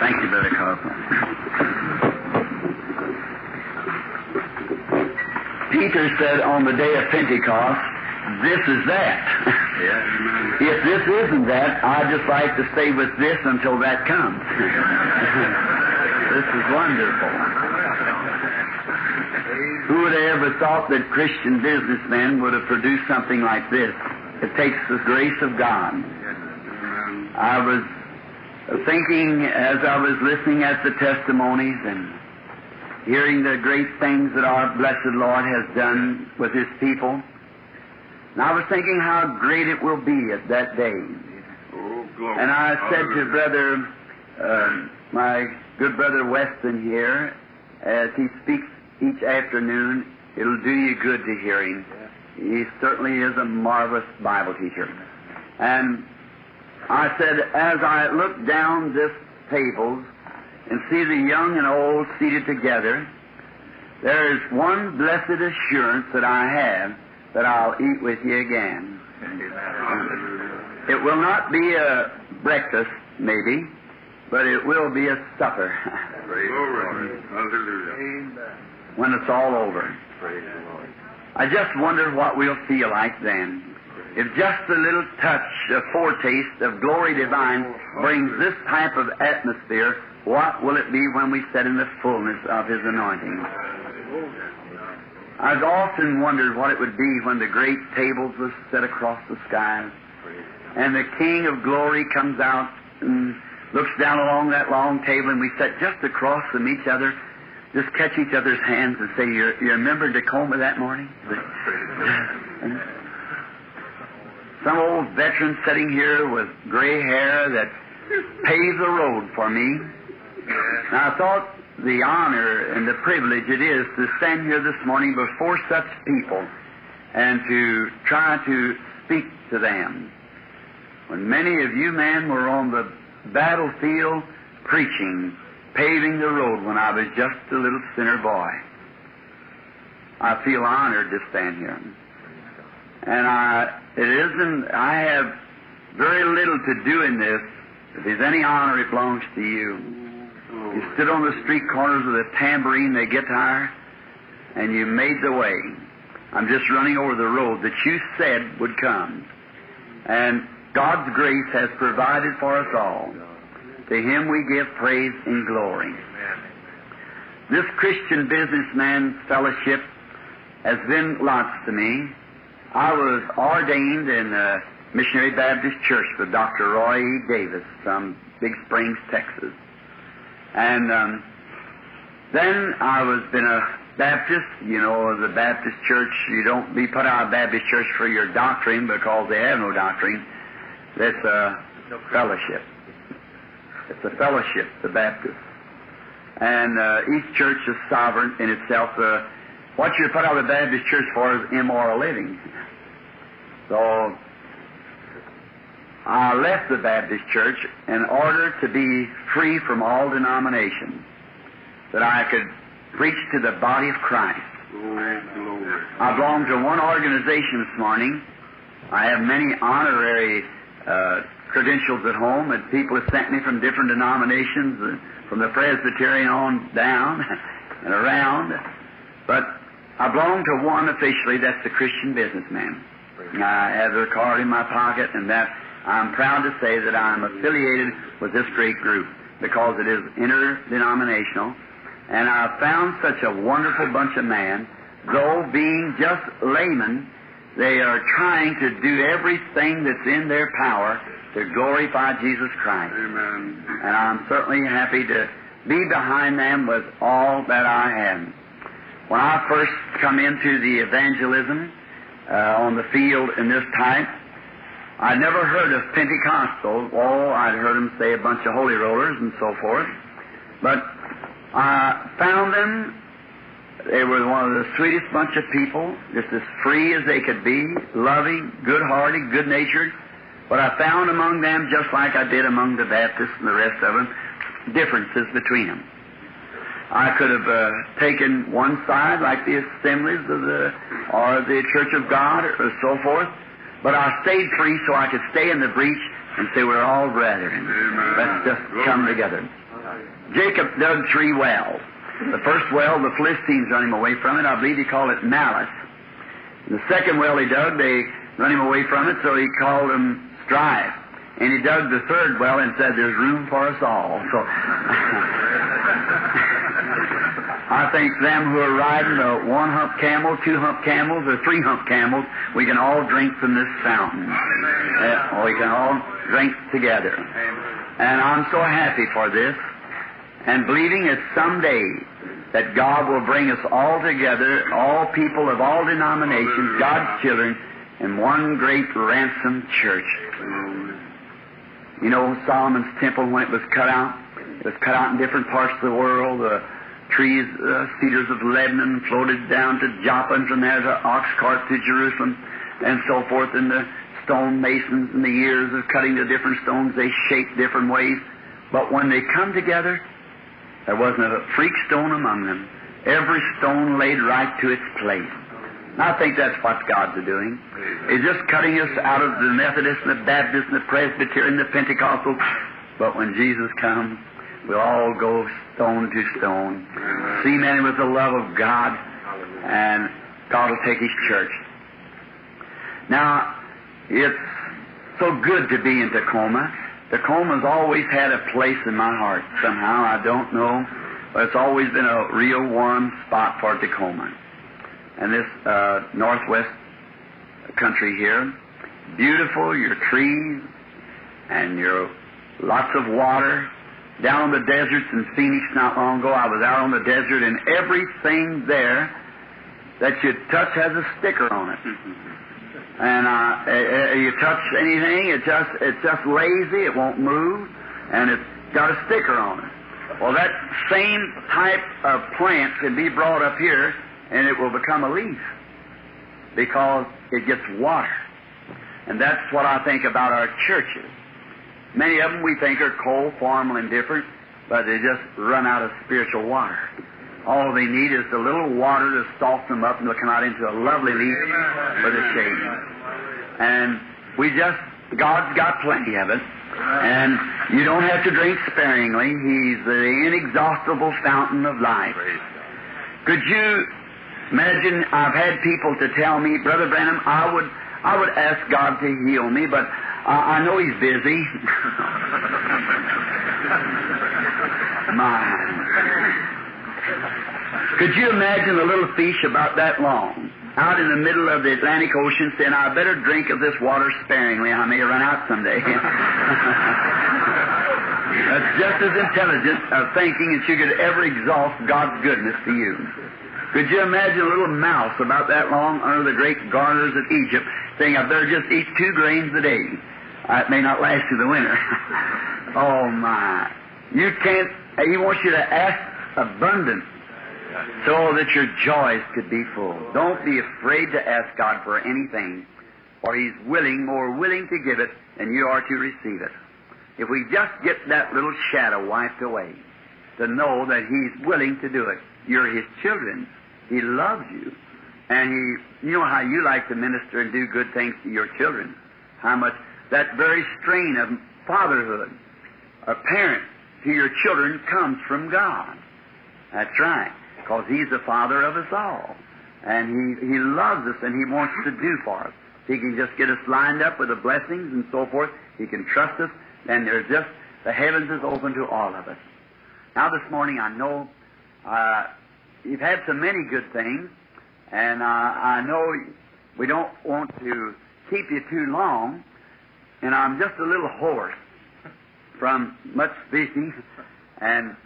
Thank you, Brother Carpenter. Peter said on the day of Pentecost, this is that. If this isn't that, I'd just like to stay with this until that comes. this is wonderful. Who would have ever thought that Christian businessmen would have produced something like this? It takes the grace of God. I was thinking as I was listening at the testimonies and hearing the great things that our blessed Lord has done with His people. And I was thinking how great it will be at that day. Oh, glory. And I said to brother, uh, my good brother Weston here, as he speaks each afternoon, it'll do you good to hear him. He certainly is a marvelous Bible teacher. And I said, as I look down this tables and see the young and old seated together, there is one blessed assurance that I have that I'll eat with you again. It will not be a breakfast, maybe, but it will be a supper Hallelujah. when it's all over. Praise the Lord. I just wonder what we'll feel like then. If just a little touch, a foretaste of glory divine brings this type of atmosphere, what will it be when we sit in the fullness of His anointing? I've often wondered what it would be when the great tables were set across the skies and the King of Glory comes out and looks down along that long table, and we sit just across from each other, just catch each other's hands and say, "You, you remember Tacoma that morning?" Some old veteran sitting here with gray hair that paved the road for me. And I thought the honor and the privilege it is to stand here this morning before such people and to try to speak to them. When many of you men were on the battlefield preaching, paving the road when I was just a little sinner boy. I feel honored to stand here. And I, it isn't, I have very little to do in this. If there's any honor, it belongs to you. You stood on the street corners with a tambourine, the guitar, and you made the way. I'm just running over the road that you said would come. And God's grace has provided for us all. To Him we give praise and glory. This Christian businessman fellowship has been lots to me. I was ordained in a Missionary Baptist Church with Dr. Roy E. Davis from Big Springs, Texas. And um, then I was been a Baptist. You know, the Baptist Church, you don't be put out of Baptist Church for your doctrine because they have no doctrine. It's a fellowship. It's a fellowship, the Baptist. And uh, each church is sovereign in itself. Uh, what you're put out of the Baptist Church for is immoral living. So I left the Baptist Church in order to be free from all denominations, that I could preach to the body of Christ. I belong to one organization this morning. I have many honorary uh, credentials at home, and people have sent me from different denominations, uh, from the Presbyterian on down and around. But I belong to one officially, that's the Christian businessman. I have their card in my pocket, and that I'm proud to say that I'm affiliated with this great group because it is interdenominational. And I've found such a wonderful bunch of men, though being just laymen, they are trying to do everything that's in their power to glorify Jesus Christ. Amen. And I'm certainly happy to be behind them with all that I am. When I first come into the evangelism uh, on the field in this type, I never heard of Pentecostals. Oh, I'd heard them say a bunch of holy rollers and so forth. But I found them. They were one of the sweetest bunch of people, just as free as they could be, loving, good-hearted, good-natured. But I found among them, just like I did among the Baptists and the rest of them, differences between them. I could have uh, taken one side, like the assemblies of the, or the Church of God, or so forth, but I stayed free so I could stay in the breach and say we're all brethren. Amen. Let's just Glory. come together. Jacob dug three wells. The first well, the Philistines run him away from it. I believe he called it Malice. The second well he dug, they run him away from it, so he called them Strife. And he dug the third well and said, There's room for us all. So I think them who are riding a one hump camel, two hump camels, or three hump camels, we can all drink from this fountain. Uh, we can all drink together. And I'm so happy for this, and believing that someday that God will bring us all together, all people of all denominations, God's children, in one great ransom church. You know Solomon's temple when it was cut out? It was cut out in different parts of the world. The trees, uh, cedars of Lebanon floated down to Joppa and from there ox cart to Jerusalem and so forth. And the stone masons in the years of cutting the different stones, they shaped different ways. But when they come together, there wasn't a freak stone among them. Every stone laid right to its place. And I think that's what God's doing. He's just cutting us out of the Methodist and the Baptist and the Presbyterian and the Pentecostal. But when Jesus comes, we'll all go stone to stone, cemented with the love of God, and God will take His church. Now, it's so good to be in Tacoma. Tacoma's always had a place in my heart somehow. I don't know, but it's always been a real warm spot for Tacoma. And this uh, northwest country here, beautiful, your trees, and your lots of water. Down on the deserts in Phoenix not long ago, I was out on the desert, and everything there that you touch has a sticker on it. And uh, uh, you touch anything, it just it's just lazy. It won't move, and it's got a sticker on it. Well, that same type of plant can be brought up here, and it will become a leaf because it gets water. And that's what I think about our churches. Many of them we think are cold, formal, indifferent, but they just run out of spiritual water. All they need is a little water to soften them up and they'll come out into a lovely leaf with a shade. And we just, God's got plenty of it. And you don't have to drink sparingly. He's the inexhaustible fountain of life. Could you imagine? I've had people to tell me, Brother Branham, I would, I would ask God to heal me, but I, I know He's busy. My. Could you imagine a little fish about that long out in the middle of the Atlantic Ocean saying, I better drink of this water sparingly, I may run out someday. That's just as intelligent of thinking as you could ever exhaust God's goodness to you. Could you imagine a little mouse about that long under the great garners of Egypt saying, I better just eat two grains a day? Uh, it may not last through the winter. oh my. You can't, he wants you to ask abundant so that your joys could be full. Don't be afraid to ask God for anything, for He's willing, more willing to give it than you are to receive it. If we just get that little shadow wiped away, to know that He's willing to do it. You're His children. He loves you. And He, you know how you like to minister and do good things to your children. How much that very strain of fatherhood, a parent to your children comes from God. That's right because He's the Father of us all. And He, he loves us and He wants to do for us. He can just get us lined up with the blessings and so forth. He can trust us, and there's just, the heavens is open to all of us. Now this morning I know uh, you've had so many good things, and uh, I know we don't want to keep you too long, and I'm just a little hoarse from much speaking, and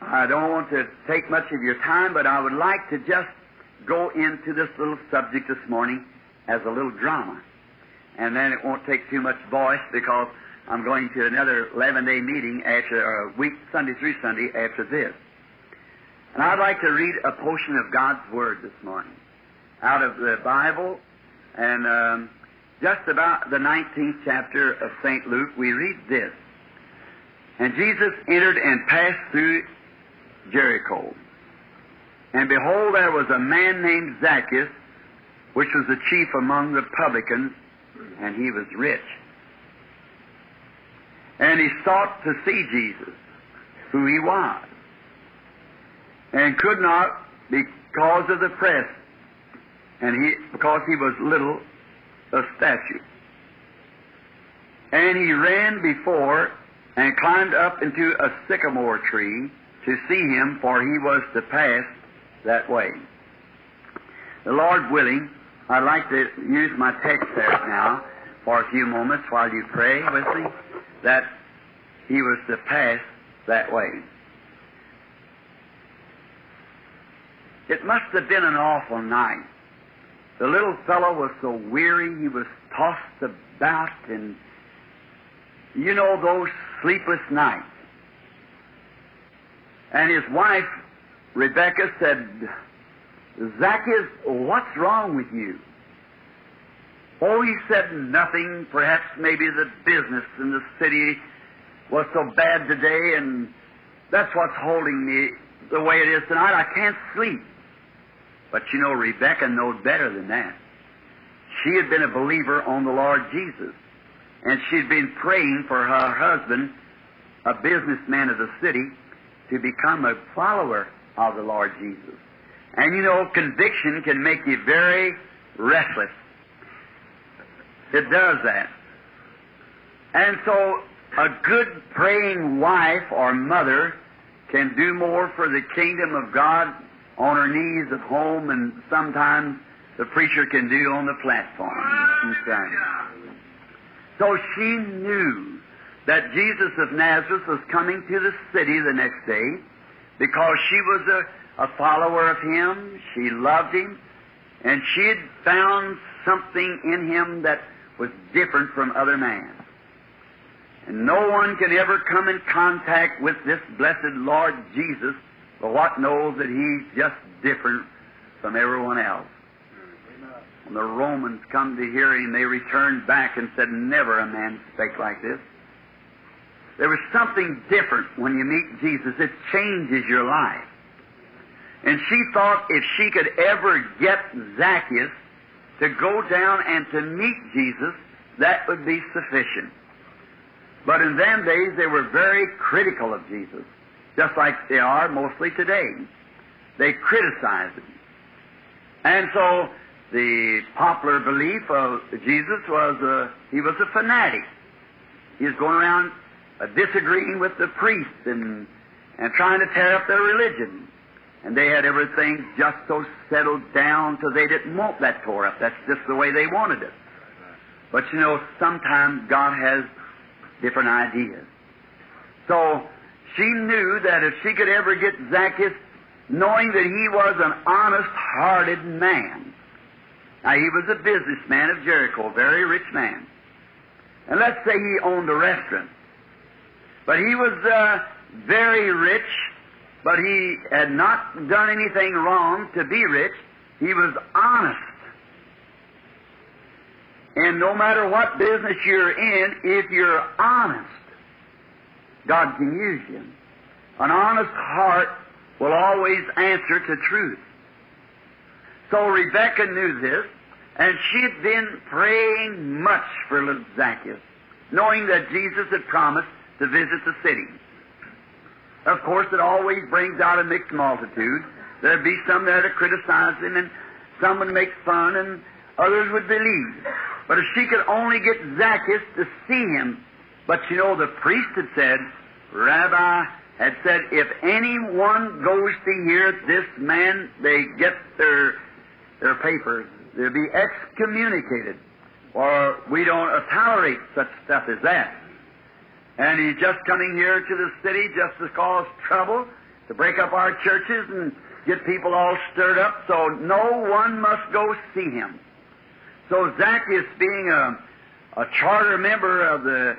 I don't want to take much of your time, but I would like to just go into this little subject this morning as a little drama. And then it won't take too much voice because I'm going to another 11 day meeting after, a week, Sunday through Sunday after this. And I'd like to read a portion of God's Word this morning out of the Bible and um, just about the 19th chapter of St. Luke. We read this. And Jesus entered and passed through Jericho. And behold, there was a man named Zacchaeus, which was the chief among the publicans, and he was rich. And he sought to see Jesus. who he was. And could not because of the press. And he, because he was little of stature. And he ran before and climbed up into a sycamore tree to see him, for he was to pass that way. The Lord willing, I'd like to use my text there now for a few moments while you pray with me that he was to pass that way. It must have been an awful night. The little fellow was so weary, he was tossed about, and you know those sleepless nights. And his wife, Rebecca, said, Zacchaeus, what's wrong with you? Oh, he said nothing. Perhaps maybe the business in the city was so bad today, and that's what's holding me the way it is tonight. I can't sleep. But you know, Rebecca knowed better than that. She had been a believer on the Lord Jesus, and she'd been praying for her husband, a businessman of the city, to become a follower of the Lord Jesus. And you know, conviction can make you very restless. It does that. And so, a good praying wife or mother can do more for the kingdom of God on her knees at home and sometimes the preacher can do on the platform. So she knew that Jesus of Nazareth was coming to the city the next day because she was a, a follower of him, she loved him, and she had found something in him that was different from other men. And no one can ever come in contact with this blessed Lord Jesus but what knows that he's just different from everyone else. When the Romans come to hear him, they returned back and said, Never a man spake like this. There was something different when you meet Jesus. It changes your life. And she thought if she could ever get Zacchaeus to go down and to meet Jesus, that would be sufficient. But in them days, they were very critical of Jesus, just like they are mostly today. They criticize him. And so the popular belief of Jesus was uh, he was a fanatic. He was going around uh, disagreeing with the priests and, and trying to tear up their religion. And they had everything just so settled down so they didn't want that tore up. That's just the way they wanted it. But you know, sometimes God has different ideas. So she knew that if she could ever get Zacchaeus, knowing that he was an honest-hearted man. Now, he was a businessman of Jericho, a very rich man. And let's say he owned a restaurant. But he was uh, very rich, but he had not done anything wrong to be rich. He was honest. And no matter what business you're in, if you're honest, God can use you. An honest heart will always answer to truth. So Rebecca knew this, and she had been praying much for little Zacchaeus, knowing that Jesus had promised to visit the city. Of course, it always brings out a mixed multitude. There'd be some there to criticize him, and some would make fun, and others would believe. But if she could only get Zacchaeus to see him, but you know, the priest had said, Rabbi had said, if anyone goes to hear this man, they get their their papers. They'll be excommunicated, or we don't uh, tolerate such stuff as that. And he's just coming here to the city just to cause trouble, to break up our churches and get people all stirred up. So no one must go see him. So Zacchaeus, being a, a charter member of the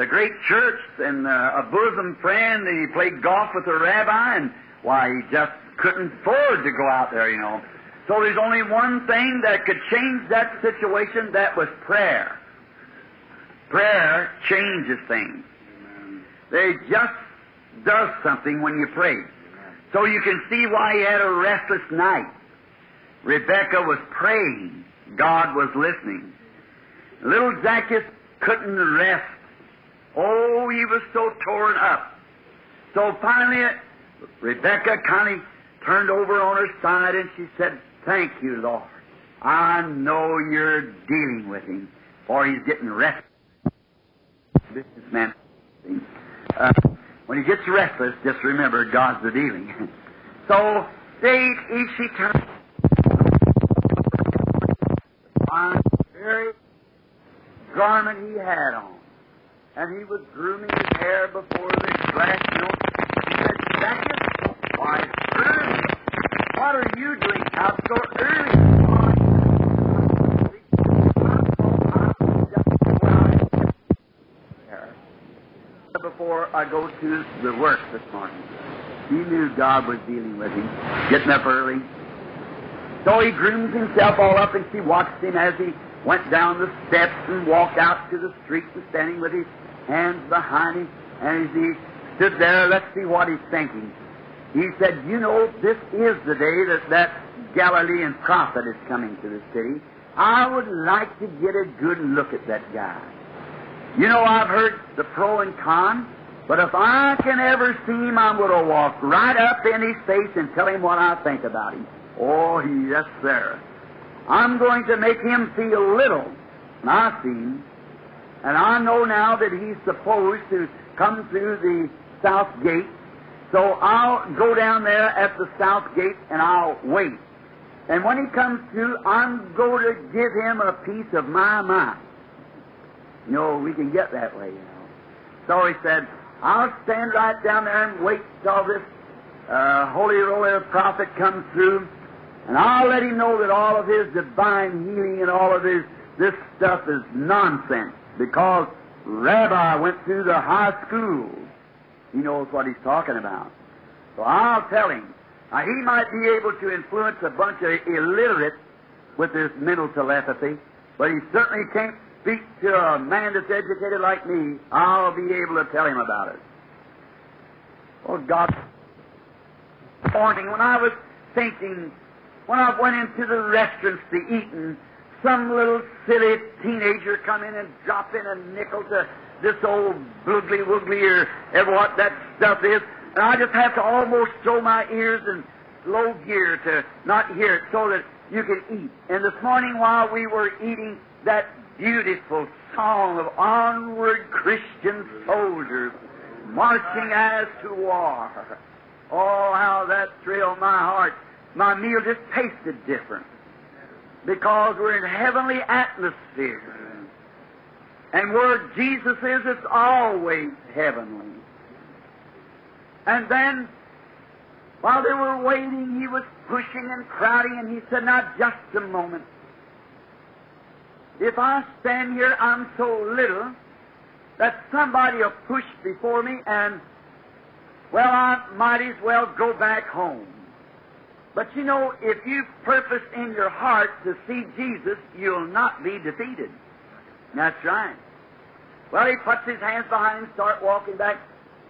the great church and uh, a bosom friend, he played golf with the rabbi, and why he just couldn't afford to go out there, you know. So there's only one thing that could change that situation. That was prayer. Prayer changes things. They just does something when you pray. So you can see why he had a restless night. Rebecca was praying. God was listening. Little Zacchaeus couldn't rest Oh, he was so torn up. So finally, Rebecca kind of turned over on her side and she said, Thank you, Lord. I know you're dealing with him, for he's getting restless. Businessman. Uh, when he gets restless, just remember God's the dealing. so they, she turned fine, very garment he had on. And he was grooming his hair before the glass, know. He said, Zacchaeus, why, early. What are you doing out so early? Before I go to the work this morning, he knew God was dealing with him, getting up early. So he groomed himself all up, and she watched him as he went down the steps and walked out to the street and standing with his hands behind him. And as he stood there, let's see what he's thinking. He said, You know, this is the day that that Galilean prophet is coming to the city. I would like to get a good look at that guy. You know, I've heard the pro and con, but if I can ever see him, I'm going to walk right up in his face and tell him what I think about him. Oh, yes, sir. I'm going to make him feel little. And I see him. And I know now that he's supposed to come through the south gate. So I'll go down there at the south gate and I'll wait. And when he comes through, I'm going to give him a piece of my mind. You know, we can get that way, you know. So he said, I'll stand right down there and wait till this uh, holy roller prophet comes through. And I'll let him know that all of his divine healing and all of his this stuff is nonsense because Rabbi went through the high school. He knows what he's talking about. So I'll tell him. Now, he might be able to influence a bunch of illiterates with his mental telepathy, but he certainly can't speak to a man that's educated like me. I'll be able to tell him about it. Oh, God. Morning, when I was thinking when I went into the restaurants to eat and some little silly teenager come in and drop in a nickel to this old boogly woogly or ever what that stuff is, and I just have to almost throw my ears in low gear to not hear it so that you can eat. And this morning while we were eating that beautiful song of onward Christian soldiers marching as to war, oh, how that thrilled my heart. My meal just tasted different because we're in heavenly atmosphere. And where Jesus is, it's always heavenly. And then, while they were waiting, he was pushing and crowding, and he said, Now, just a moment. If I stand here, I'm so little that somebody will push before me, and, well, I might as well go back home. But you know, if you purpose in your heart to see Jesus, you'll not be defeated. That's right. Well, he puts his hands behind him, start walking back.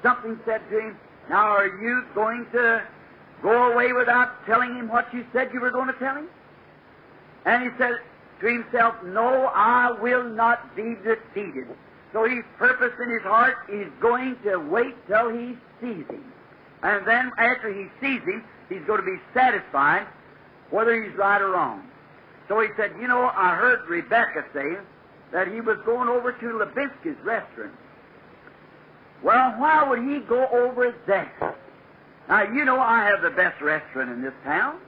Something said to him, Now are you going to go away without telling him what you said you were going to tell him? And he said to himself, No, I will not be defeated. So he's purposed in his heart, he's going to wait till he sees him. And then after he sees him, he's going to be satisfied whether he's right or wrong. So he said, You know, I heard Rebecca say that he was going over to Levinsky's restaurant. Well, why would he go over there? Now, you know I have the best restaurant in this town.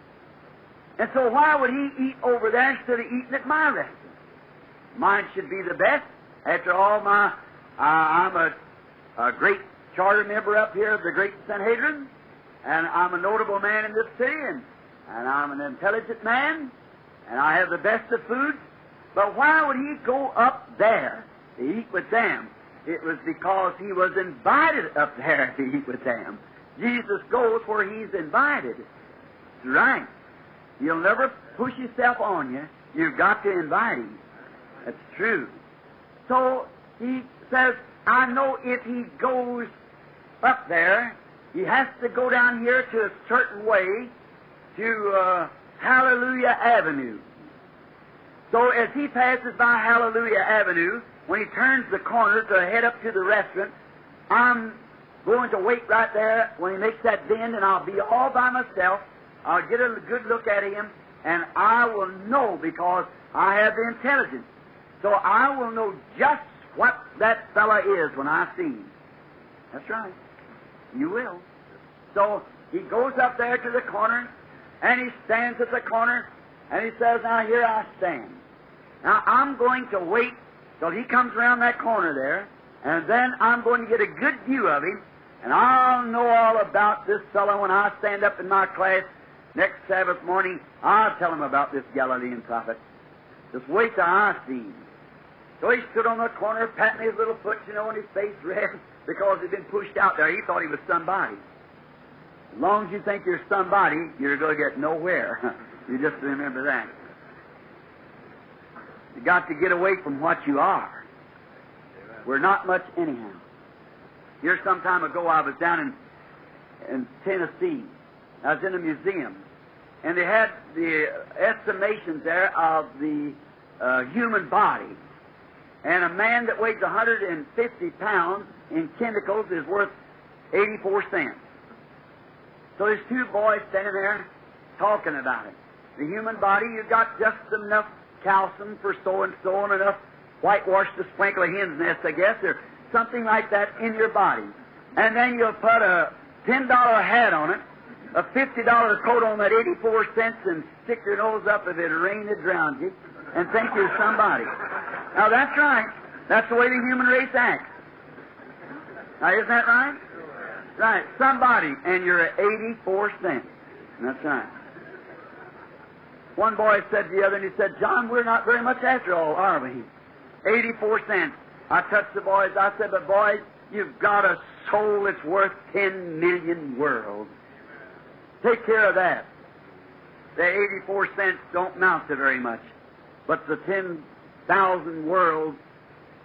And so why would he eat over there instead of eating at my restaurant? Mine should be the best. After all, my uh, I'm a, a great charter member up here of the Great Sanhedrin, and I'm a notable man in this city, and, and I'm an intelligent man, and I have the best of food. But why would he go up there to eat with them? It was because he was invited up there to eat with them. Jesus goes where he's invited. That's right. He'll never push himself on you. You've got to invite him. That's true. So he says, I know if he goes up there, he has to go down here to a certain way to uh, Hallelujah Avenue. So as he passes by Hallelujah Avenue, when he turns the corner to head up to the restaurant, I'm going to wait right there when he makes that bend, and I'll be all by myself. I'll get a good look at him, and I will know because I have the intelligence. So I will know just what that fella is when I see him. That's right. You will. So he goes up there to the corner, and he stands at the corner, and he says, Now here I stand. Now I'm going to wait till he comes around that corner there, and then I'm going to get a good view of him, and I'll know all about this fellow when I stand up in my class next Sabbath morning. I'll tell him about this Galilean prophet. Just wait till I see him. So he stood on the corner, patting his little foot, you know, and his face red because he'd been pushed out there. He thought he was somebody. As long as you think you're somebody, you're going to get nowhere. you just remember that. You got to get away from what you are. We're not much anyhow. Here some time ago I was down in in Tennessee. I was in a museum, and they had the estimations there of the uh, human body. And a man that weighs 150 pounds in chemicals is worth 84 cents. So there's two boys standing there talking about it. The human body, you've got just enough calcium for so and so and enough whitewash to sprinkle a hen's nest, I guess, or something like that in your body. And then you'll put a $10 hat on it, a $50 coat on that 84 cents, and stick your nose up if it rained it drowns you, and think you're somebody. Now that's right. That's the way the human race acts. Now isn't that right? Right. Somebody, and you're at 84 cents. That's right. One boy said to the other, and he said, John, we're not very much after all, are we? 84 cents. I touched the boys. I said, but boys, you've got a soul that's worth 10 million worlds. Take care of that. The 84 cents don't mount to very much, but the 10,000 worlds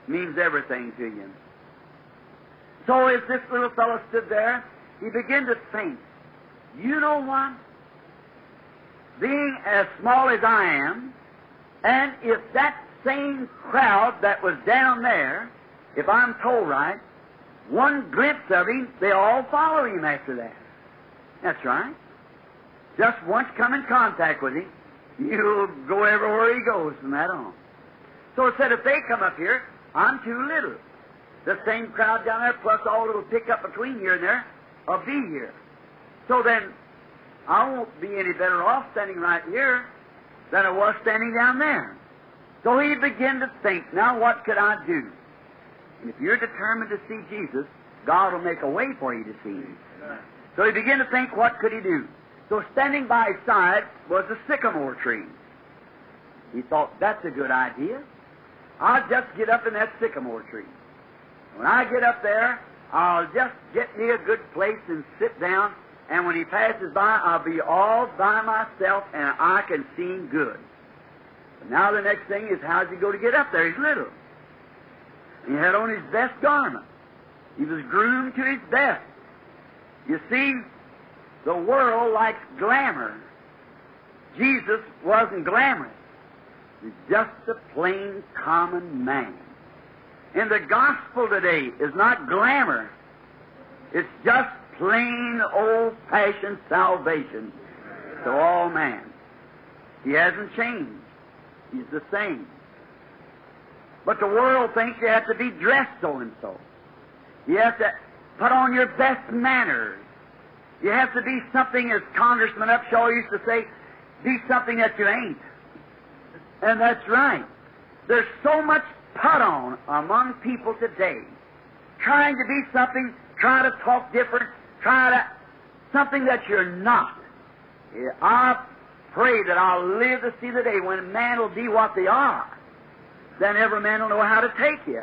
means everything to you. So as this little fellow stood there, he began to think, you know what? Being as small as I am, and if that same crowd that was down there, if I'm told right, one glimpse of him, they all follow him after that. That's right. Just once come in contact with him, you'll go everywhere he goes from that on. So it said if they come up here, I'm too little. The same crowd down there, plus all it'll pick up between here and there, will be here. So then, I won't be any better off standing right here than I was standing down there. So he began to think, now what could I do? And if you're determined to see Jesus, God will make a way for you to see Him. So he began to think, what could he do? So standing by his side was a sycamore tree. He thought, that's a good idea. I'll just get up in that sycamore tree. When I get up there, I'll just get me a good place and sit down, and when he passes by, I'll be all by myself, and I can him good. But now the next thing is, how's he going to get up there? He's little. He had on his best garment. He was groomed to his best. You see, the world likes glamour. Jesus wasn't glamorous. He's just a plain, common man. And the gospel today is not glamour. It's just plain, old-fashioned salvation to all man. He hasn't changed. He's the same. But the world thinks you have to be dressed so and so. You have to put on your best manners. You have to be something, as Congressman Upshaw used to say, be something that you ain't. And that's right. There's so much put on among people today, trying to be something, try to talk different, try to something that you're not. I pray that I'll live to see the day when man will be what they are. Then every man will know how to take you.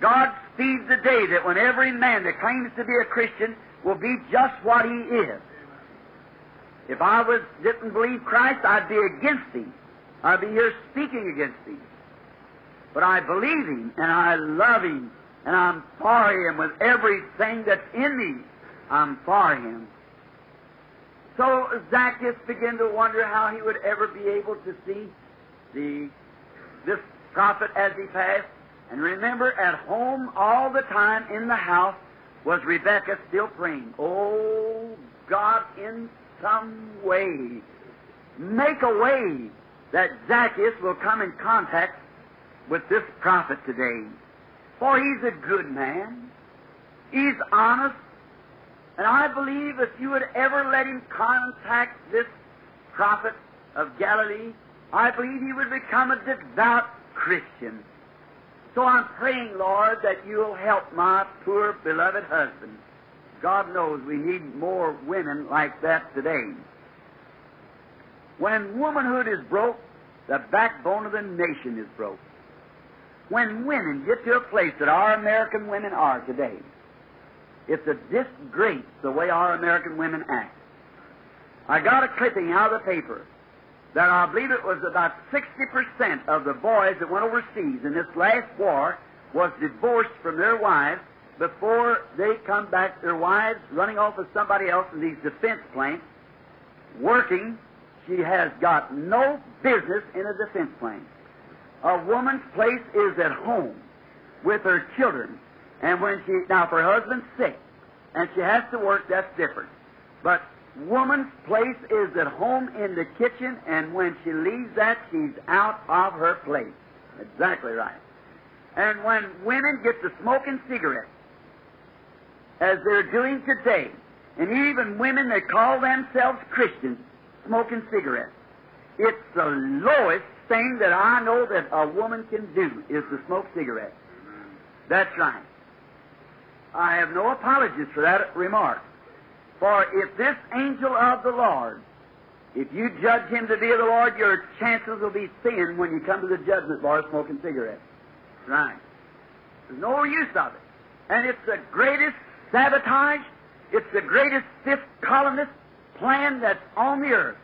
God speeds the day that when every man that claims to be a Christian will be just what he is. If I was didn't believe Christ, I'd be against him. I'd be here speaking against him. But I believe him and I love him and I'm for him with everything that's in me. I'm for him. So Zacchaeus began to wonder how he would ever be able to see the this prophet as he passed. And remember, at home all the time in the house was Rebecca still praying, Oh, God, in some way, make a way that Zacchaeus will come in contact with this prophet today. For he's a good man. He's honest. And I believe if you would ever let him contact this prophet of Galilee, I believe he would become a devout Christian. So I'm praying, Lord, that you'll help my poor beloved husband. God knows we need more women like that today. When womanhood is broke, the backbone of the nation is broke. When women get to a place that our American women are today, it's a disgrace the way our American women act. I got a clipping out of the paper that I believe it was about 60% of the boys that went overseas in this last war was divorced from their wives before they come back, their wives running off with somebody else in these defense plants, working. She has got no business in a defense plane. A woman's place is at home with her children. And when she, now if her husband's sick and she has to work, that's different. But woman's place is at home in the kitchen, and when she leaves that, she's out of her place. Exactly right. And when women get to smoking cigarettes, as they're doing today, and even women that call themselves Christians smoking cigarettes, it's the lowest thing that I know that a woman can do is to smoke cigarettes. That's right. I have no apologies for that remark. For if this angel of the Lord, if you judge him to be of the Lord, your chances will be thin when you come to the judgment bar smoking cigarettes. Right. There's no use of it. And it's the greatest sabotage, it's the greatest fifth columnist plan that's on the earth.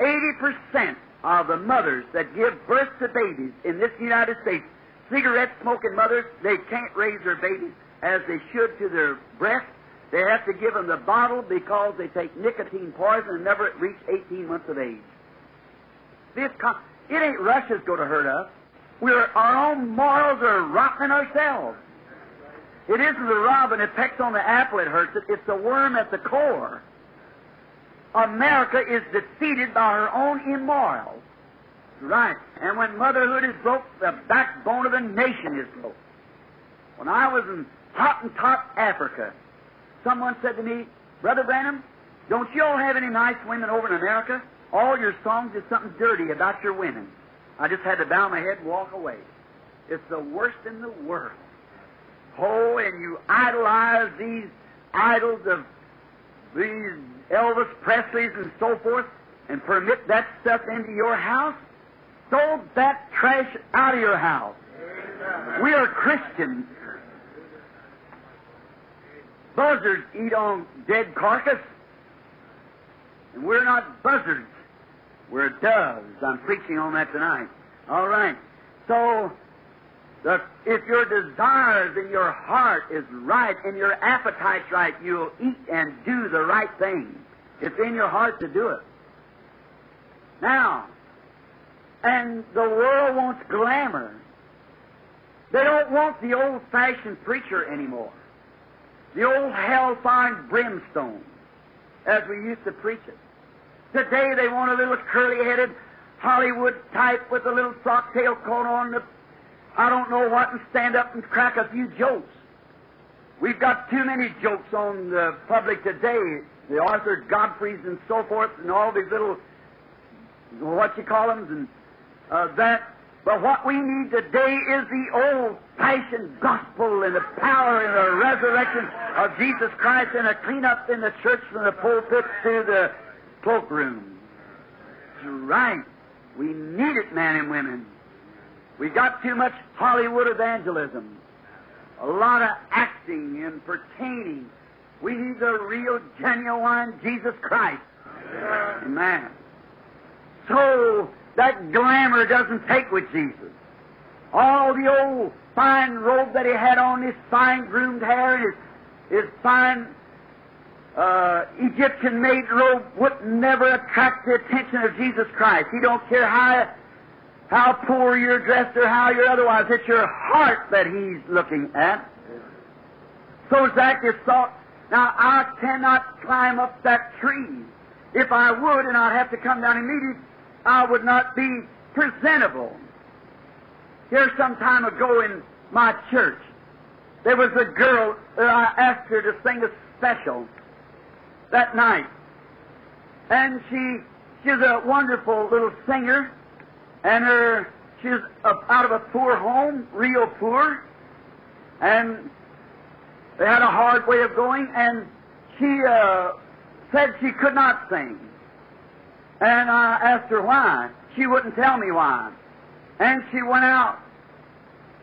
80% of the mothers that give birth to babies in this United States, cigarette smoking mothers, they can't raise their babies as they should to their breast they have to give them the bottle because they take nicotine poison and never reach 18 months of age. This con- it ain't Russia's going to hurt us. We're, our own morals are rotten ourselves. It isn't the robin that pecks on the apple that hurts it, it's the worm at the core. America is defeated by her own immorals. Right. And when motherhood is broke, the backbone of the nation is broke. When I was in Hottentot, Africa, Someone said to me, Brother Branham, don't you all have any nice women over in America? All your songs is something dirty about your women. I just had to bow my head and walk away. It's the worst in the world. Oh, and you idolize these idols of these Elvis Presleys and so forth and permit that stuff into your house? Throw that trash out of your house. We are Christians. Buzzards eat on dead carcass. And we're not buzzards. We're doves. I'm preaching on that tonight. All right. So, the, if your desires in your heart is right and your appetite's right, you'll eat and do the right thing. It's in your heart to do it. Now, and the world wants glamour. They don't want the old fashioned preacher anymore the old hellfire and brimstone, as we used to preach it. Today they want a little curly-headed Hollywood type with a little frock tail coat on, the, I don't know what, and stand up and crack a few jokes. We've got too many jokes on the public today. The Arthur Godfreys and so forth, and all these little, what you call them, and uh, that but what we need today is the old fashioned gospel and the power and the resurrection of Jesus Christ and a clean up in the church from the pulpit to the cloakroom. right. We need it, men and women. We got too much Hollywood evangelism. A lot of acting and pertaining. We need the real, genuine Jesus Christ. Amen. So, that glamour doesn't take with Jesus. All the old fine robe that he had on, his fine groomed hair, and his, his fine uh, Egyptian made robe would never attract the attention of Jesus Christ. He don't care how how poor you're dressed or how you're otherwise. It's your heart that he's looking at. So Zacchaeus thought, now I cannot climb up that tree. If I would, and I'd have to come down him, I would not be presentable. Here some time ago in my church, there was a girl that I asked her to sing a special that night. And she she's a wonderful little singer, and her she's a, out of a poor home, real poor, and they had a hard way of going, and she uh, said she could not sing. And I asked her why. She wouldn't tell me why. And she went out.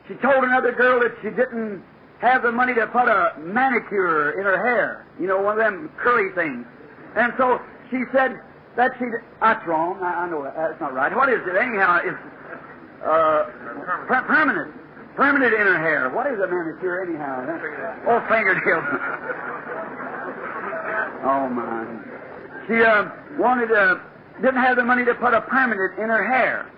She told another girl that she didn't have the money to put a manicure in her hair, you know, one of them curly things. And so she said that she, that's wrong. I, I know that. That's not right. What is it anyhow? It's uh, per- permanent. Permanent in her hair. What is a manicure anyhow? Oh, fingernails. oh my. She uh, wanted uh, didn't have the money to put a permanent in her hair.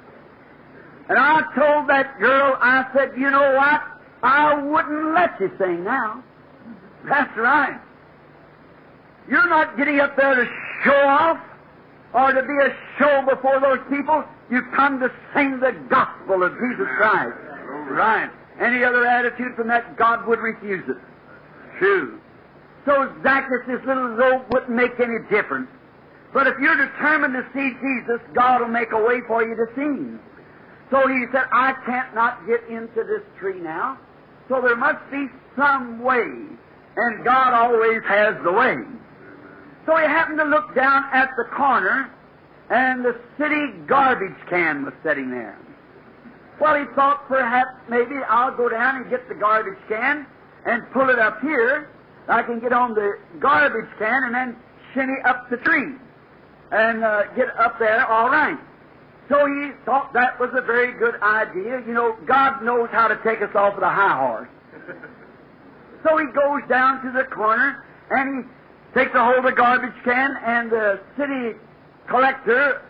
And I told that girl, I said, you know what? I wouldn't let you sing now. That's right. You're not getting up there to show off or to be a show before those people. You come to sing the gospel of Jesus Christ. Right. Any other attitude from that, God would refuse it. True. So Zacchaeus' this little robe wouldn't make any difference. But if you're determined to see Jesus, God will make a way for you to see Him. So he said, I can't not get into this tree now. So there must be some way. And God always has the way. So he happened to look down at the corner, and the city garbage can was sitting there. Well, he thought perhaps maybe I'll go down and get the garbage can and pull it up here. I can get on the garbage can and then shinny up the tree and uh, get up there all right. So he thought that was a very good idea. You know, God knows how to take us off of the high horse. so he goes down to the corner and he takes a hold of the garbage can, and the city collector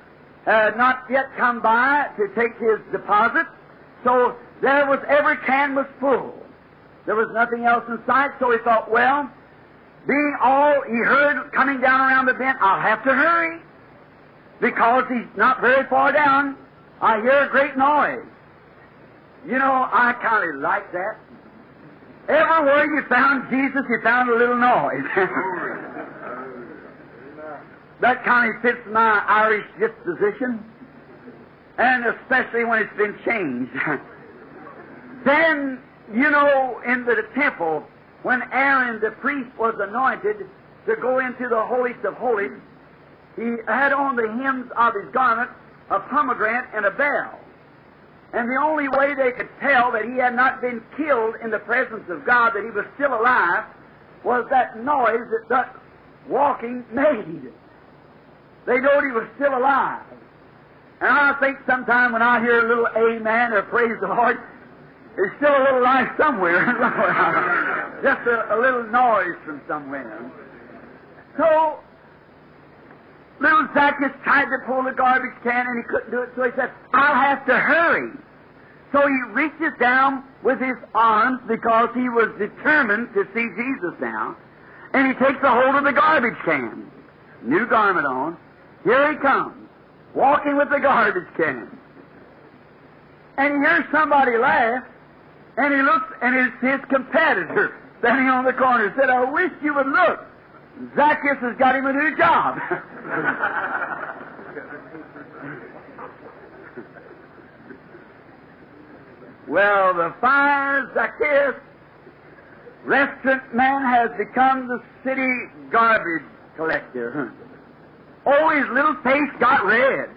had not yet come by to take his deposit. So there was every can was full. There was nothing else in sight. So he thought, well, being all he heard coming down around the bend, I'll have to hurry because he's not very far down. I hear a great noise. You know, I kind of like that. Everywhere you found Jesus, you found a little noise. that kind of fits my Irish disposition, and especially when it's been changed. then, you know, in the temple, when Aaron the priest was anointed to go into the holiest of holies, he had on the hems of his garment a pomegranate and a bell. And the only way they could tell that he had not been killed in the presence of God, that he was still alive, was that noise that that walking made. They knowed he was still alive. And I think sometime when I hear a little amen or praise the Lord, there's still a little life somewhere. Just a, a little noise from somewhere. So Little Zacchaeus tried to pull the garbage can and he couldn't do it, so he said, I'll have to hurry. So he reaches down with his arms because he was determined to see Jesus now, and he takes a hold of the garbage can. New garment on. Here he comes, walking with the garbage can. And he hears somebody laugh, and he looks, and it's his competitor standing on the corner. Said, I wish you would look. Zacchaeus has got him a new job. well, the fire Zacchaeus restaurant man has become the city garbage collector. Oh, his little face got red.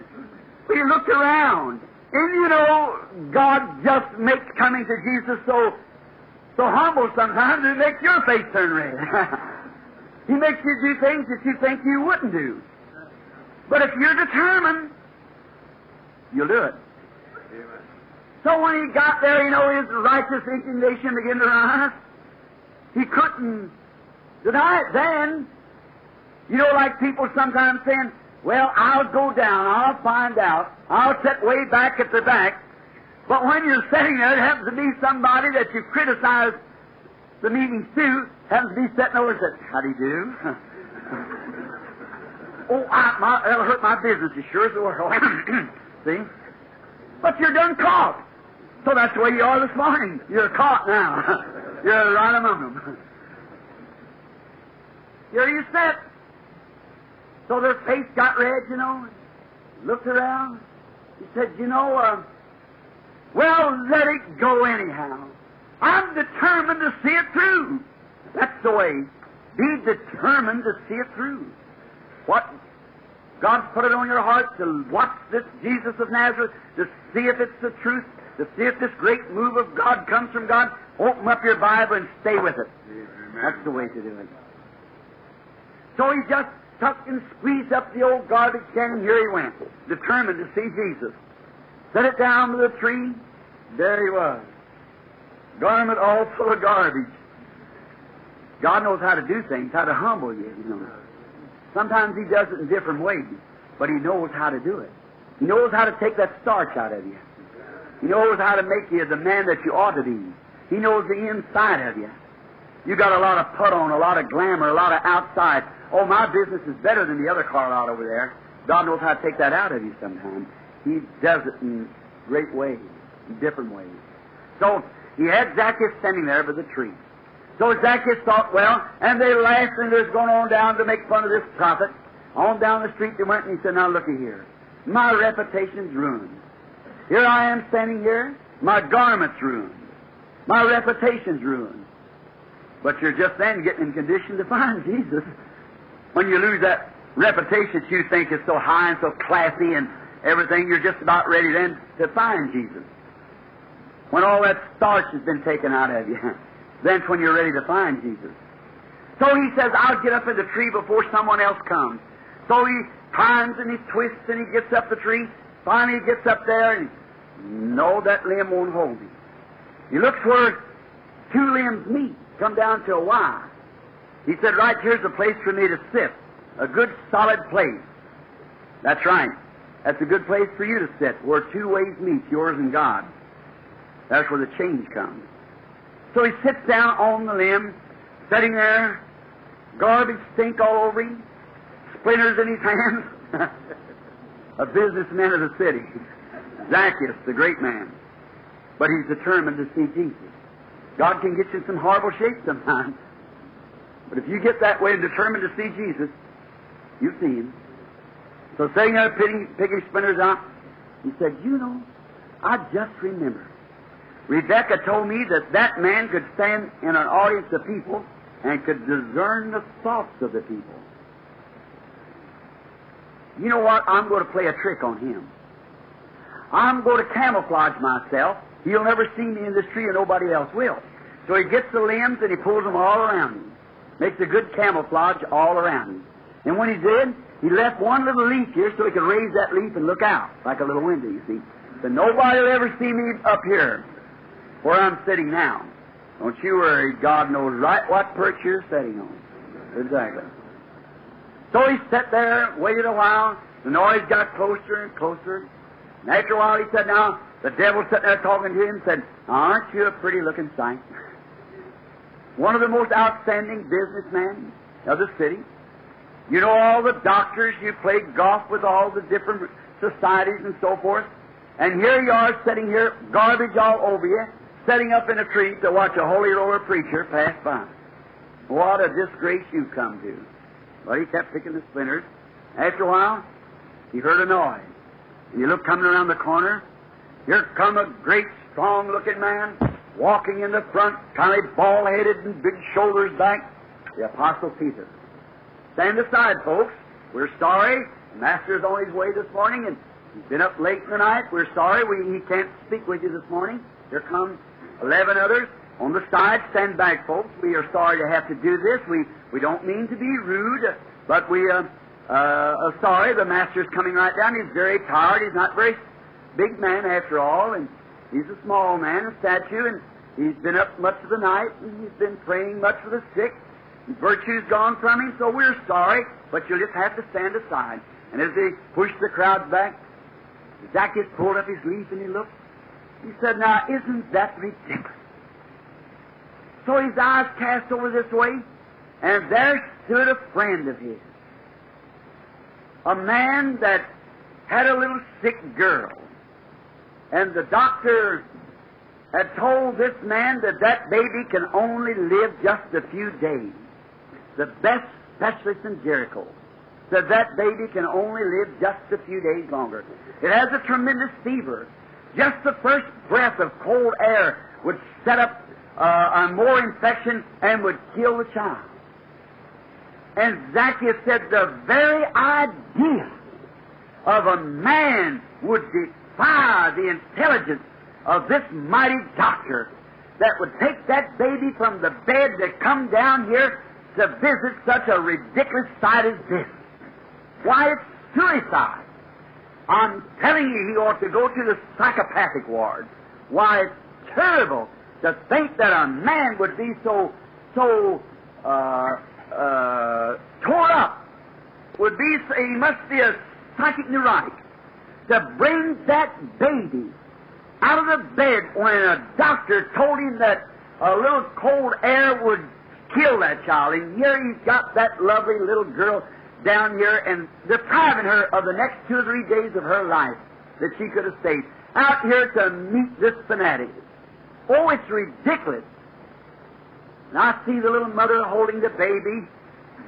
He looked around. And you know, God just makes coming to Jesus so so humble sometimes it makes your face turn red. He makes you do things that you think you wouldn't do. But if you're determined, you'll do it. So when he got there, you know, his righteous indignation began to rise. He couldn't deny it then. You know, like people sometimes saying, well, I'll go down, I'll find out, I'll sit way back at the back. But when you're sitting there, it happens to be somebody that you criticize the meetings too happens to be sitting over and said, How do you do? oh, I, my, that'll hurt my business as sure as the world. See? But you're done caught. So that's the way you are this morning. You're caught now. you're right among them. Here you sit. So their face got red, you know. Looked around. He said, You know, uh, well, let it go anyhow. I'm determined to see it through. That's the way. Be determined to see it through. What? God's put it on your heart to watch this Jesus of Nazareth, to see if it's the truth, to see if this great move of God comes from God. Open up your Bible and stay with it. Amen. That's the way to do it. So he just tucked and squeezed up the old garbage can, and here he went, determined to see Jesus. Set it down to the tree. There he was. Garment all full of garbage. God knows how to do things, how to humble you, you know. Sometimes He does it in different ways, but He knows how to do it. He knows how to take that starch out of you. He knows how to make you the man that you ought to be. He knows the inside of you. You got a lot of put on, a lot of glamour, a lot of outside. Oh, my business is better than the other car lot over there. God knows how to take that out of you sometimes. He does it in great ways, in different ways. So he had Zacchaeus standing there by the tree. So Zacchaeus thought, well, and they laughed and they was going on down to make fun of this prophet. On down the street they went and he said, now looky here. My reputation's ruined. Here I am standing here. My garment's ruined. My reputation's ruined. But you're just then getting in condition to find Jesus. When you lose that reputation that you think is so high and so classy and everything, you're just about ready then to find Jesus. When all that starch has been taken out of you, then's when you're ready to find Jesus. So he says, I'll get up in the tree before someone else comes. So he climbs and he twists and he gets up the tree. Finally he gets up there and no, that limb won't hold him. He looks where two limbs meet, come down to a Y. He said, right here's a place for me to sit. A good solid place. That's right. That's a good place for you to sit, where two ways meet, yours and God. That's where the change comes. So he sits down on the limb, sitting there, garbage stink all over him, splinters in his hands. a businessman of the city. Zacchaeus, the great man. But he's determined to see Jesus. God can get you in some horrible shape sometimes. But if you get that way and determined to see Jesus, you see him. So sitting there picking, picking splinters out, he said, You know, I just remember. Rebecca told me that that man could stand in an audience of people and could discern the thoughts of the people. You know what? I'm going to play a trick on him. I'm going to camouflage myself. He'll never see me in this tree and nobody else will. So he gets the limbs and he pulls them all around him. Makes a good camouflage all around him. And when he did, he left one little leaf here so he could raise that leaf and look out, like a little window, you see. So nobody will ever see me up here where I'm sitting now. Don't you worry, God knows right what perch you're sitting on. Exactly. So he sat there, waited a while, the noise got closer and closer. And after a while he said, Now, the devil sitting there talking to him said, Aren't you a pretty looking sight? One of the most outstanding businessmen of the city. You know all the doctors, you play golf with all the different societies and so forth. And here you are sitting here, garbage all over you, setting up in a tree to watch a holy roller preacher pass by. What a disgrace you've come to. Well, he kept picking the splinters. After a while, he heard a noise. And he looked coming around the corner. Here come a great, strong-looking man, walking in the front, kind of bald-headed and big shoulders back. The Apostle Peter. Stand aside, folks. We're sorry. The Master's on his way this morning, and he's been up late in the night. We're sorry. We, he can't speak with you this morning. Here come eleven others. On the side, stand back, folks. We are sorry to have to do this. We, we don't mean to be rude, but we uh, uh, are sorry. The Master's coming right down. He's very tired. He's not very big man after all, and he's a small man, a statue, and he's been up much of the night, and he's been praying much for the sick. Virtue's gone from him, so we're sorry, but you'll just have to stand aside. And as they pushed the crowd back, Zacchaeus pulled up his leaf and he looked. He said, Now, isn't that ridiculous? So his eyes cast over this way, and there stood a friend of his. A man that had a little sick girl. And the doctor had told this man that that baby can only live just a few days. The best specialist in Jericho said that baby can only live just a few days longer. It has a tremendous fever. Just the first breath of cold air would set up uh, a more infection and would kill the child. And Zacchaeus said the very idea of a man would defy the intelligence of this mighty doctor that would take that baby from the bed to come down here to visit such a ridiculous sight as this. Why, it's suicide. I'm telling you, he ought to go to the psychopathic ward. Why, it's terrible to think that a man would be so, so, uh, uh, torn up. Would be, he must be a psychic neurotic. To bring that baby out of the bed when a doctor told him that a little cold air would kill that child. And here he's got that lovely little girl down here and depriving her of the next two or three days of her life that she could have stayed. Out here to meet this fanatic. Oh, it's ridiculous. And I see the little mother holding the baby,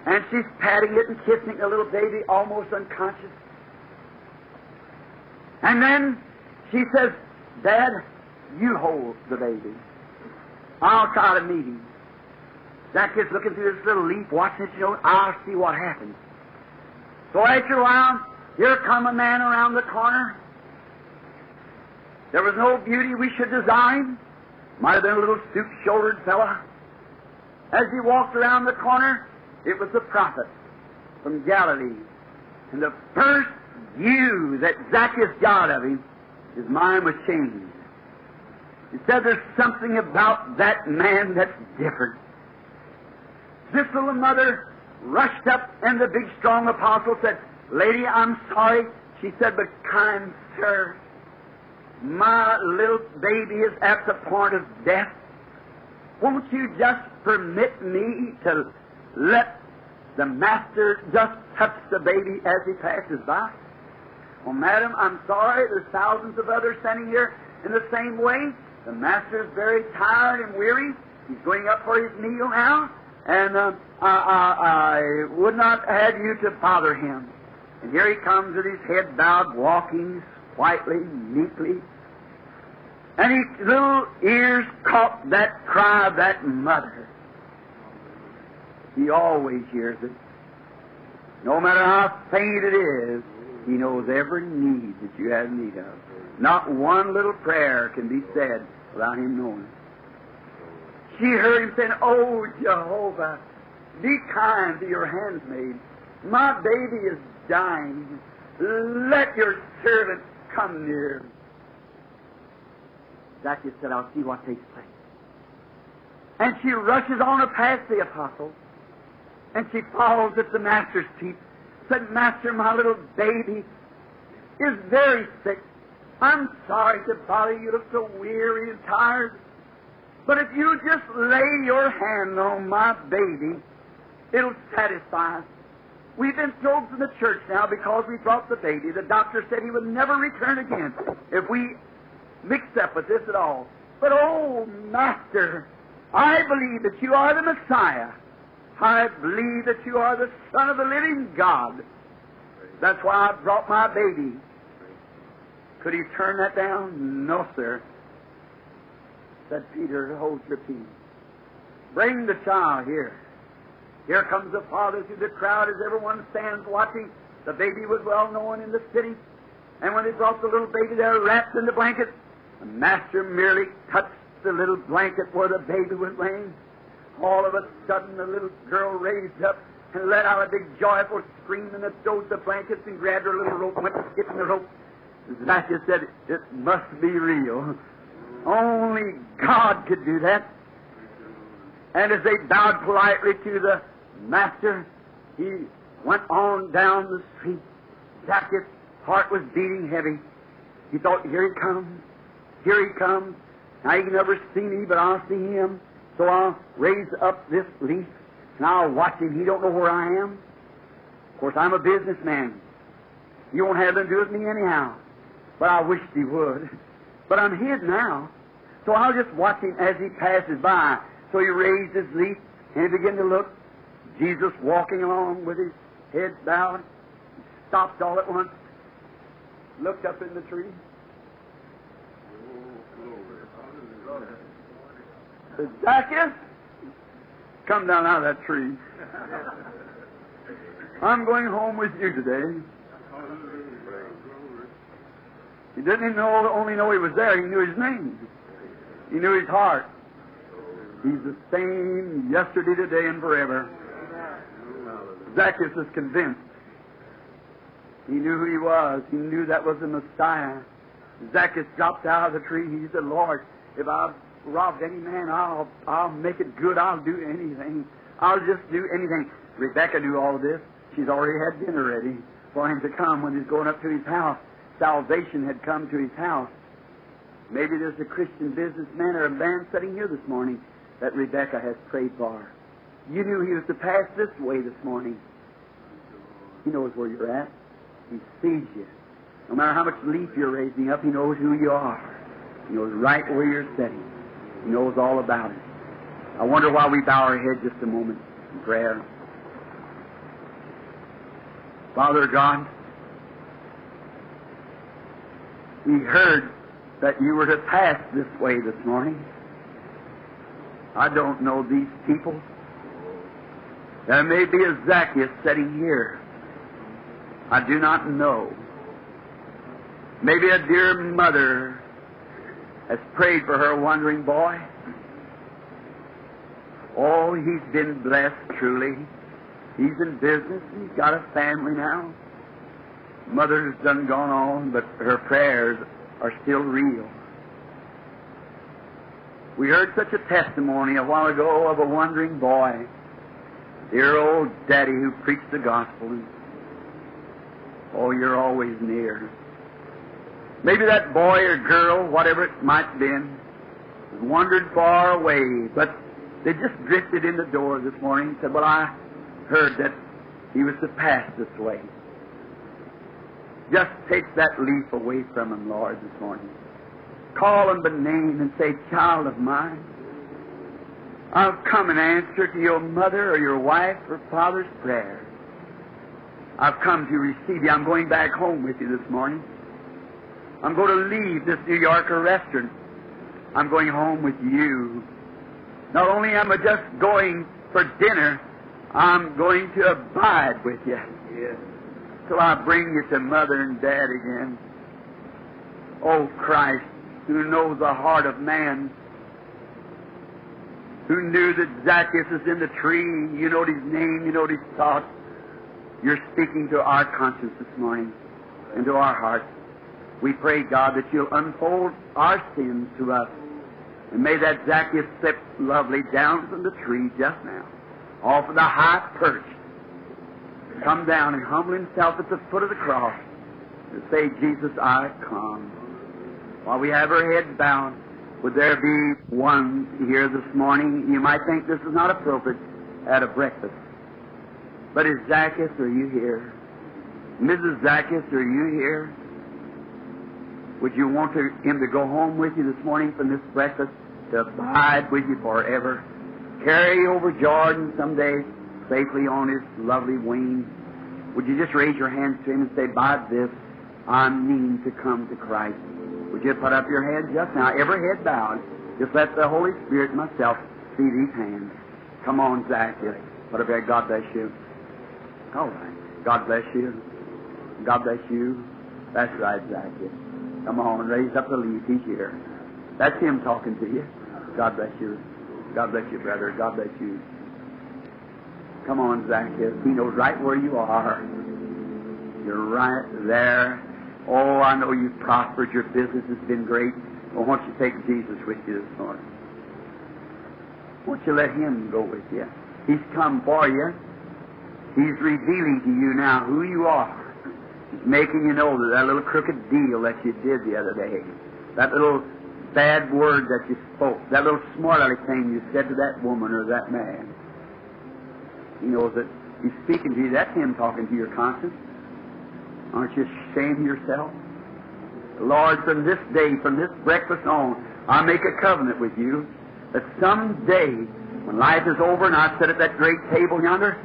and she's patting it and kissing the little baby, almost unconscious. And then she says, Dad, you hold the baby. I'll try to meet him. That kid's looking through this little leaf, watching it, you know, I'll see what happens. So after a while, here come a man around the corner. There was no beauty we should design. Might have been a little stoop-shouldered fella. As he walked around the corner, it was the prophet from Galilee. And the first view that Zacchaeus got of him, his mind was changed. He said there's something about that man that's different. This little mother rushed up, and the big, strong apostle said, Lady, I'm sorry. She said, but kind sir, my little baby is at the point of death. Won't you just permit me to let the master just touch the baby as he passes by? Well, madam, I'm sorry. There's thousands of others standing here in the same way. The master is very tired and weary. He's going up for his meal now, and uh, I, I, I would not have you to bother him. And here he comes with his head bowed, walking quietly, meekly. And his little ears caught that cry of that mother. He always hears it. No matter how faint it is, he knows every need that you have need of. Not one little prayer can be said without him knowing it. She heard him saying, Oh, Jehovah, be kind to your handmaid. My baby is dying. Let your servant come near. Zacchaeus said, I'll see what takes place. And she rushes on past the apostle, and she falls at the master's feet. Said, Master, my little baby is very sick. I'm sorry to bother you. You look so weary and tired. But if you just lay your hand on my baby, it'll satisfy us. We've been thrown from the church now because we brought the baby. The doctor said he would never return again if we mixed up with this at all. But oh, Master, I believe that you are the Messiah. I believe that you are the Son of the living God. That's why I brought my baby. Could he turn that down? No, sir. Said Peter, hold your peace. Bring the child here. Here comes the father through the crowd as everyone stands watching. The baby was well known in the city. And when they brought the little baby there wrapped in the blanket, the master merely touched the little blanket where the baby was laying. All of a sudden, the little girl raised up and let out a big joyful scream and threw the blankets and grabbed her little rope and went skipping the rope. Zacchaeus said, It must be real. Only God could do that. And as they bowed politely to the master, he went on down the street. Zacchaeus' heart was beating heavy. He thought, Here he comes. Here he comes. Now he can never see me, but I'll see him. So I'll raise up this leaf and I'll watch him. He don't know where I am. Of course, I'm a businessman. He won't have to do with me anyhow. But I wished he would. But I'm hid now. So I'll just watch him as he passes by. So he raised his leaf and he began to look. Jesus walking along with his head bowed, stopped all at once, looked up in the tree. Said, Zacchaeus, come down out of that tree. I'm going home with you today. He didn't know, only know he was there, he knew his name. He knew his heart. He's the same yesterday, today, and forever. Zacchaeus was convinced. He knew who he was. He knew that was the Messiah. Zacchaeus dropped out of the tree. He said, Lord, if I've robbed any man, I'll, I'll make it good. I'll do anything. I'll just do anything. Rebecca knew all this. She's already had dinner ready for him to come when he's going up to his house. Salvation had come to his house. Maybe there's a Christian businessman or a man sitting here this morning that Rebecca has prayed for. You knew he was to pass this way this morning. He knows where you're at. He sees you. No matter how much leaf you're raising up, he knows who you are. He knows right where you're sitting. He knows all about it. I wonder why we bow our head just a moment in prayer. Father God, we heard that you were to pass this way this morning. I don't know these people. There may be a Zacchaeus sitting here. I do not know. Maybe a dear mother has prayed for her wandering boy. Oh, he's been blessed truly. He's in business. He's got a family now. Mother's done gone on, but her prayers are still real. We heard such a testimony a while ago of a wandering boy, dear old daddy who preached the gospel. Oh, you're always near. Maybe that boy or girl, whatever it might have been, wandered far away, but they just drifted in the door this morning and said, Well, I heard that he was to pass this way. Just take that leaf away from him, Lord, this morning. Call him by name and say, Child of mine, I've come in answer to your mother or your wife or father's prayer. I've come to receive you. I'm going back home with you this morning. I'm going to leave this New Yorker restaurant. I'm going home with you. Not only am I just going for dinner, I'm going to abide with you. Yes. Till I bring you to mother and dad again. Oh Christ, who knows the heart of man, who knew that Zacchaeus is in the tree, you know his name, you know his thoughts. You're speaking to our conscience this morning and to our hearts. We pray, God, that you'll unfold our sins to us. And may that Zacchaeus step lovely down from the tree just now, off of the high perch, come down and humble himself at the foot of the cross and say, Jesus, I come. While we have our heads bowed, would there be one here this morning? You might think this is not appropriate at a breakfast. But is Zacchaeus, are you here? Mrs. Zacchaeus, are you here? Would you want to, him to go home with you this morning from this breakfast to abide with you forever? Carry you over Jordan someday safely on his lovely wings? Would you just raise your hands to him and say, By this I mean to come to Christ? Would you put up your head just now, every head bowed? Just let the Holy Spirit myself see these hands. Come on, Zacchaeus. Put up there. God bless you. All right. God bless you. God bless you. That's right, Zacchaeus. Come on, raise up the leaf. He's here. That's him talking to you. God bless you. God bless you, brother. God bless you. Come on, Zacchaeus. He knows right where you are. You're right there. Oh, I know you've prospered. Your business has been great. Well, don't you take Jesus with you this morning? Why don't you let him go with you? He's come for you. He's revealing to you now who you are. He's making you know that that little crooked deal that you did the other day, that little bad word that you spoke, that little smart aleck thing you said to that woman or that man. He knows that he's speaking to you. That's him talking to your conscience. Aren't you ashamed of yourself? Lord, from this day, from this breakfast on, I make a covenant with you that some day, when life is over and I sit at that great table yonder,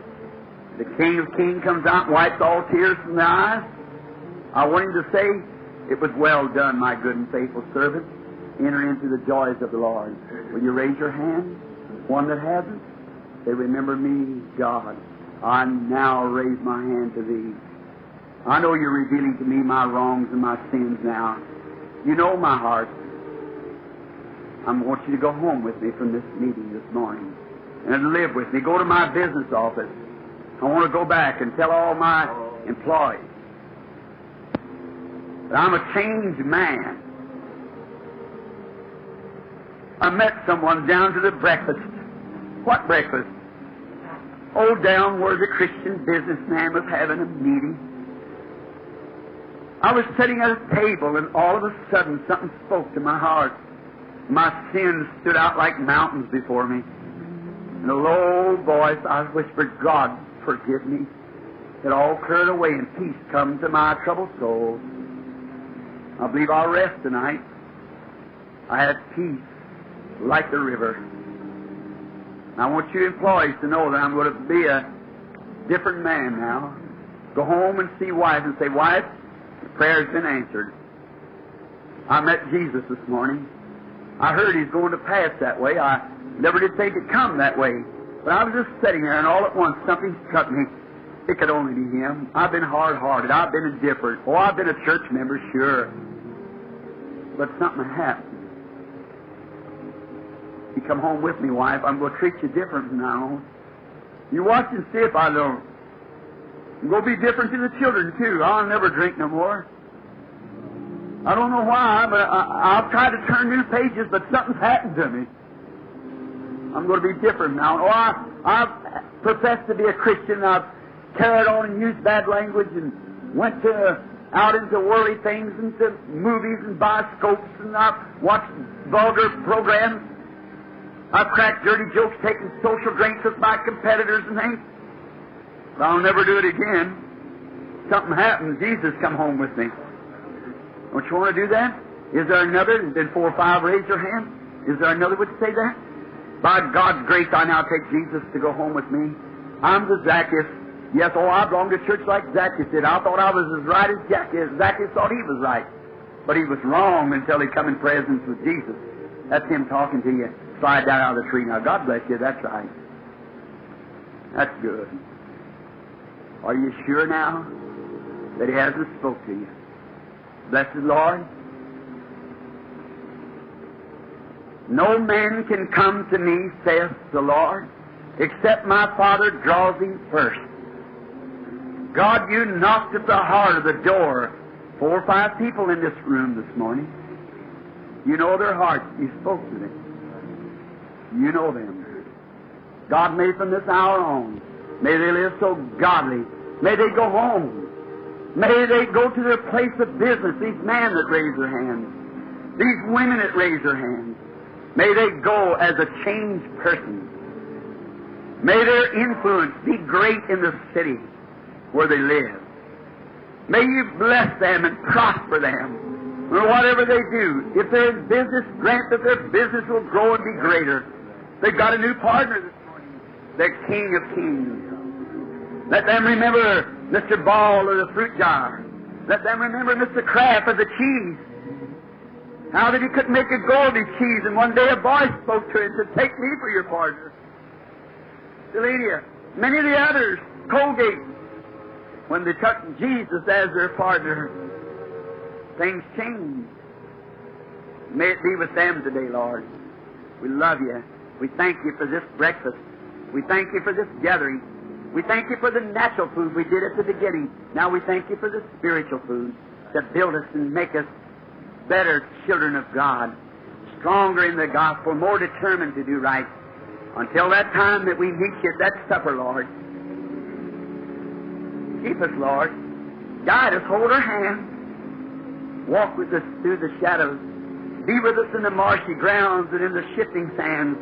the King of Kings comes out and wipes all tears from the eyes. I want him to say, It was well done, my good and faithful servant. Enter into the joys of the Lord. Will you raise your hand? One that hasn't? Say, Remember me, God. I now raise my hand to thee. I know you're revealing to me my wrongs and my sins now. You know my heart. I want you to go home with me from this meeting this morning and live with me. Go to my business office. I want to go back and tell all my employees that I'm a changed man. I met someone down to the breakfast. What breakfast? Oh, down where the Christian businessman was having a meeting. I was sitting at a table, and all of a sudden something spoke to my heart. My sins stood out like mountains before me. In a low voice, I whispered, God, forgive me. It all cleared away, and peace come to my troubled soul. I believe I'll rest tonight. I had peace like the river. I want you employees to know that I'm going to be a different man now. Go home and see wife and say, Wife, the prayer's been answered. I met Jesus this morning. I heard he's going to pass that way. I never did think it'd come that way. But I was just sitting there, and all at once something struck me. It could only be him. I've been hard-hearted. I've been indifferent. Oh, I've been a church member, sure. But something happened. You come home with me, wife. I'm going to treat you different from now on. You watch and see if I don't. I'm going to be different to the children, too. I'll never drink no more. I don't know why, but I, I'll try to turn new pages, but something's happened to me. I'm going to be different now. Oh, I, I've professed to be a Christian. I've carried on and used bad language and went to out into worldly things, into movies and bioscopes, and I've watched vulgar programs. I've cracked dirty jokes, taken social drinks with my competitors and things. But I'll never do it again. Something happened. Jesus come home with me. Don't you want to do that? Is there another? There's four or five raise your hand. Is there another would say that? By God's grace, I now take Jesus to go home with me. I'm the Zacchaeus. Yes, oh, I belong to church like Zacchaeus did. I thought I was as right as Zacchaeus. Zacchaeus thought he was right. But he was wrong until he come in presence with Jesus. That's him talking to you. Slide down out of the tree. Now, God bless you. That's right. That's good. Are you sure now that he hasn't spoke to you? Blessed Lord, no man can come to me, saith the Lord, except my Father draws him first. God, you knocked at the heart of the door. Four or five people in this room this morning. You know their hearts. You spoke to them. You know them. God, may from this hour on, may they live so godly. May they go home. May they go to their place of business. These men that raise their hands. These women that raise their hands. May they go as a changed person. May their influence be great in the city where they live. May you bless them and prosper them. Or whatever they do. If they're in business, grant that their business will grow and be greater. They've got a new partner this morning. The King of Kings. Let them remember Mr. Ball of the fruit jar. Let them remember Mr. Kraft of the cheese. How that he couldn't make a Goldie cheese, and one day a boy spoke to him and said, Take me for your partner. Deledia, many of the others, Colgate, when they took Jesus as their partner, things changed. May it be with them today, Lord. We love you. We thank you for this breakfast. We thank you for this gathering. We thank you for the natural food we did at the beginning. Now we thank you for the spiritual food that build us and make us better children of God, stronger in the gospel, more determined to do right. Until that time that we meet you at that supper, Lord. Keep us, Lord. Guide us, hold our hand. Walk with us through the shadows. Be with us in the marshy grounds and in the shifting sands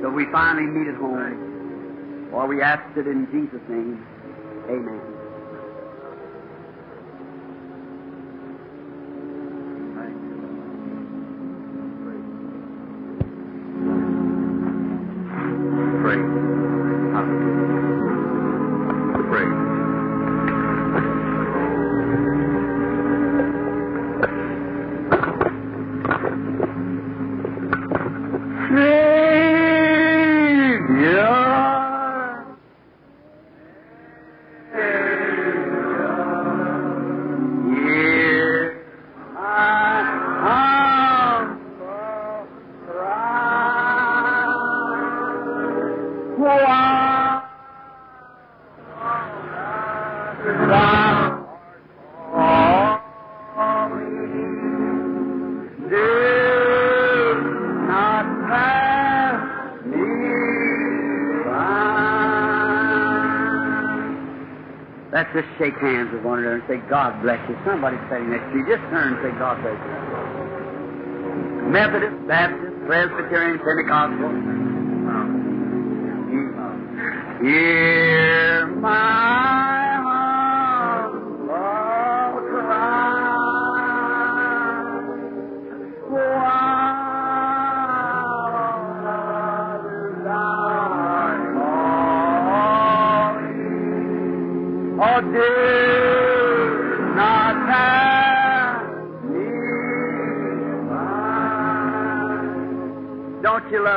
till we finally meet at home. For we ask it in Jesus' name. Amen. Hands one another and say, God bless you. Somebody sitting next to you, just turn and say, God bless you. Methodist, Baptist, Presbyterian, Pentecostal. Hear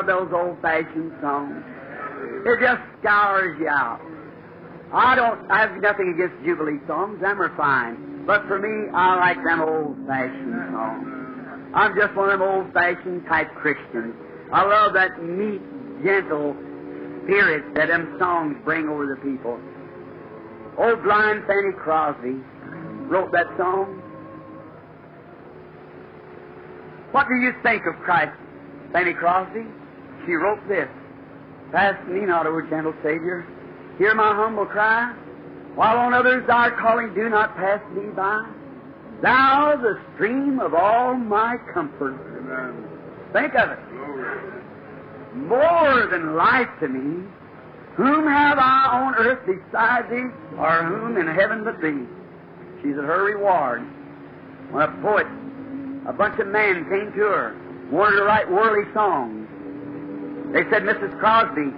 those old-fashioned songs? It just scours you out. I don't I have nothing against Jubilee songs, them are fine. But for me, I like them old-fashioned songs. I'm just one of them old-fashioned type Christians. I love that meek, gentle spirit that them songs bring over the people. Old blind Fanny Crosby wrote that song. What do you think of Christ, Fanny Crosby? She wrote this. Pass me not, O gentle Savior. Hear my humble cry. While on others thy calling, do not pass me by. Thou, the stream of all my comfort. Amen. Think of it. Glory. More than life to me. Whom have I on earth beside thee, or whom in heaven but thee? She's at her reward. When a poet, a bunch of men came to her, wanted to write worldly songs. They said, Mrs. Crosby,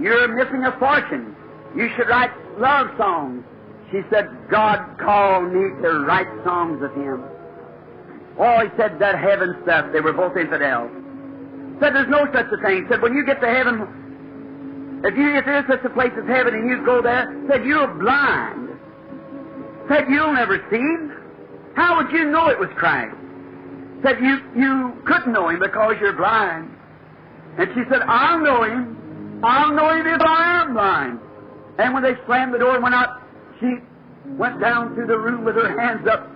you're missing a fortune. You should write love songs. She said, God called me to write songs of Him. Oh, he said that heaven stuff. They were both infidels. Said there's no such a thing. Said when you get to heaven, if you if there's such a place as heaven and you go there, said you're blind. Said you'll never see him. How would you know it was Christ? Said you you couldn't know him because you're blind. And she said, I'll know him. I'll know him if I am blind. And when they slammed the door and went out, she went down to the room with her hands up.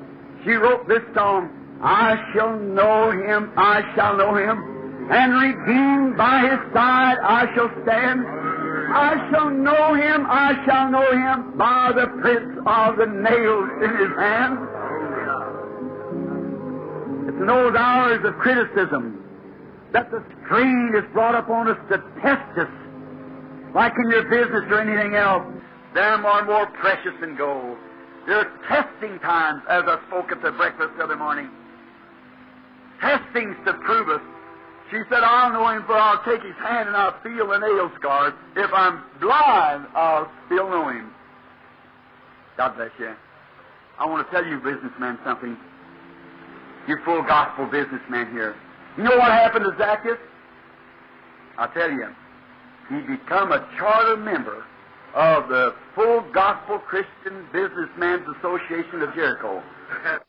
She wrote this song, I shall know him, I shall know him, and redeemed by his side I shall stand. I shall know him, I shall know him by the prints of the nails in his hand. It's in those hours of criticism that the strain is brought upon us to test us, like in your business or anything else. Them are more precious than gold. They're testing times, as I spoke at the breakfast the other morning. Testings to prove us. She said, I'll know him for I'll take his hand and I'll feel the nail scars. If I'm blind, I'll still know him. God bless you. I want to tell you, businessman, something. You full gospel businessman here. You know what happened to Zacchaeus? I'll tell you. He become a charter member of the Full Gospel Christian Businessmen's Association of Jericho.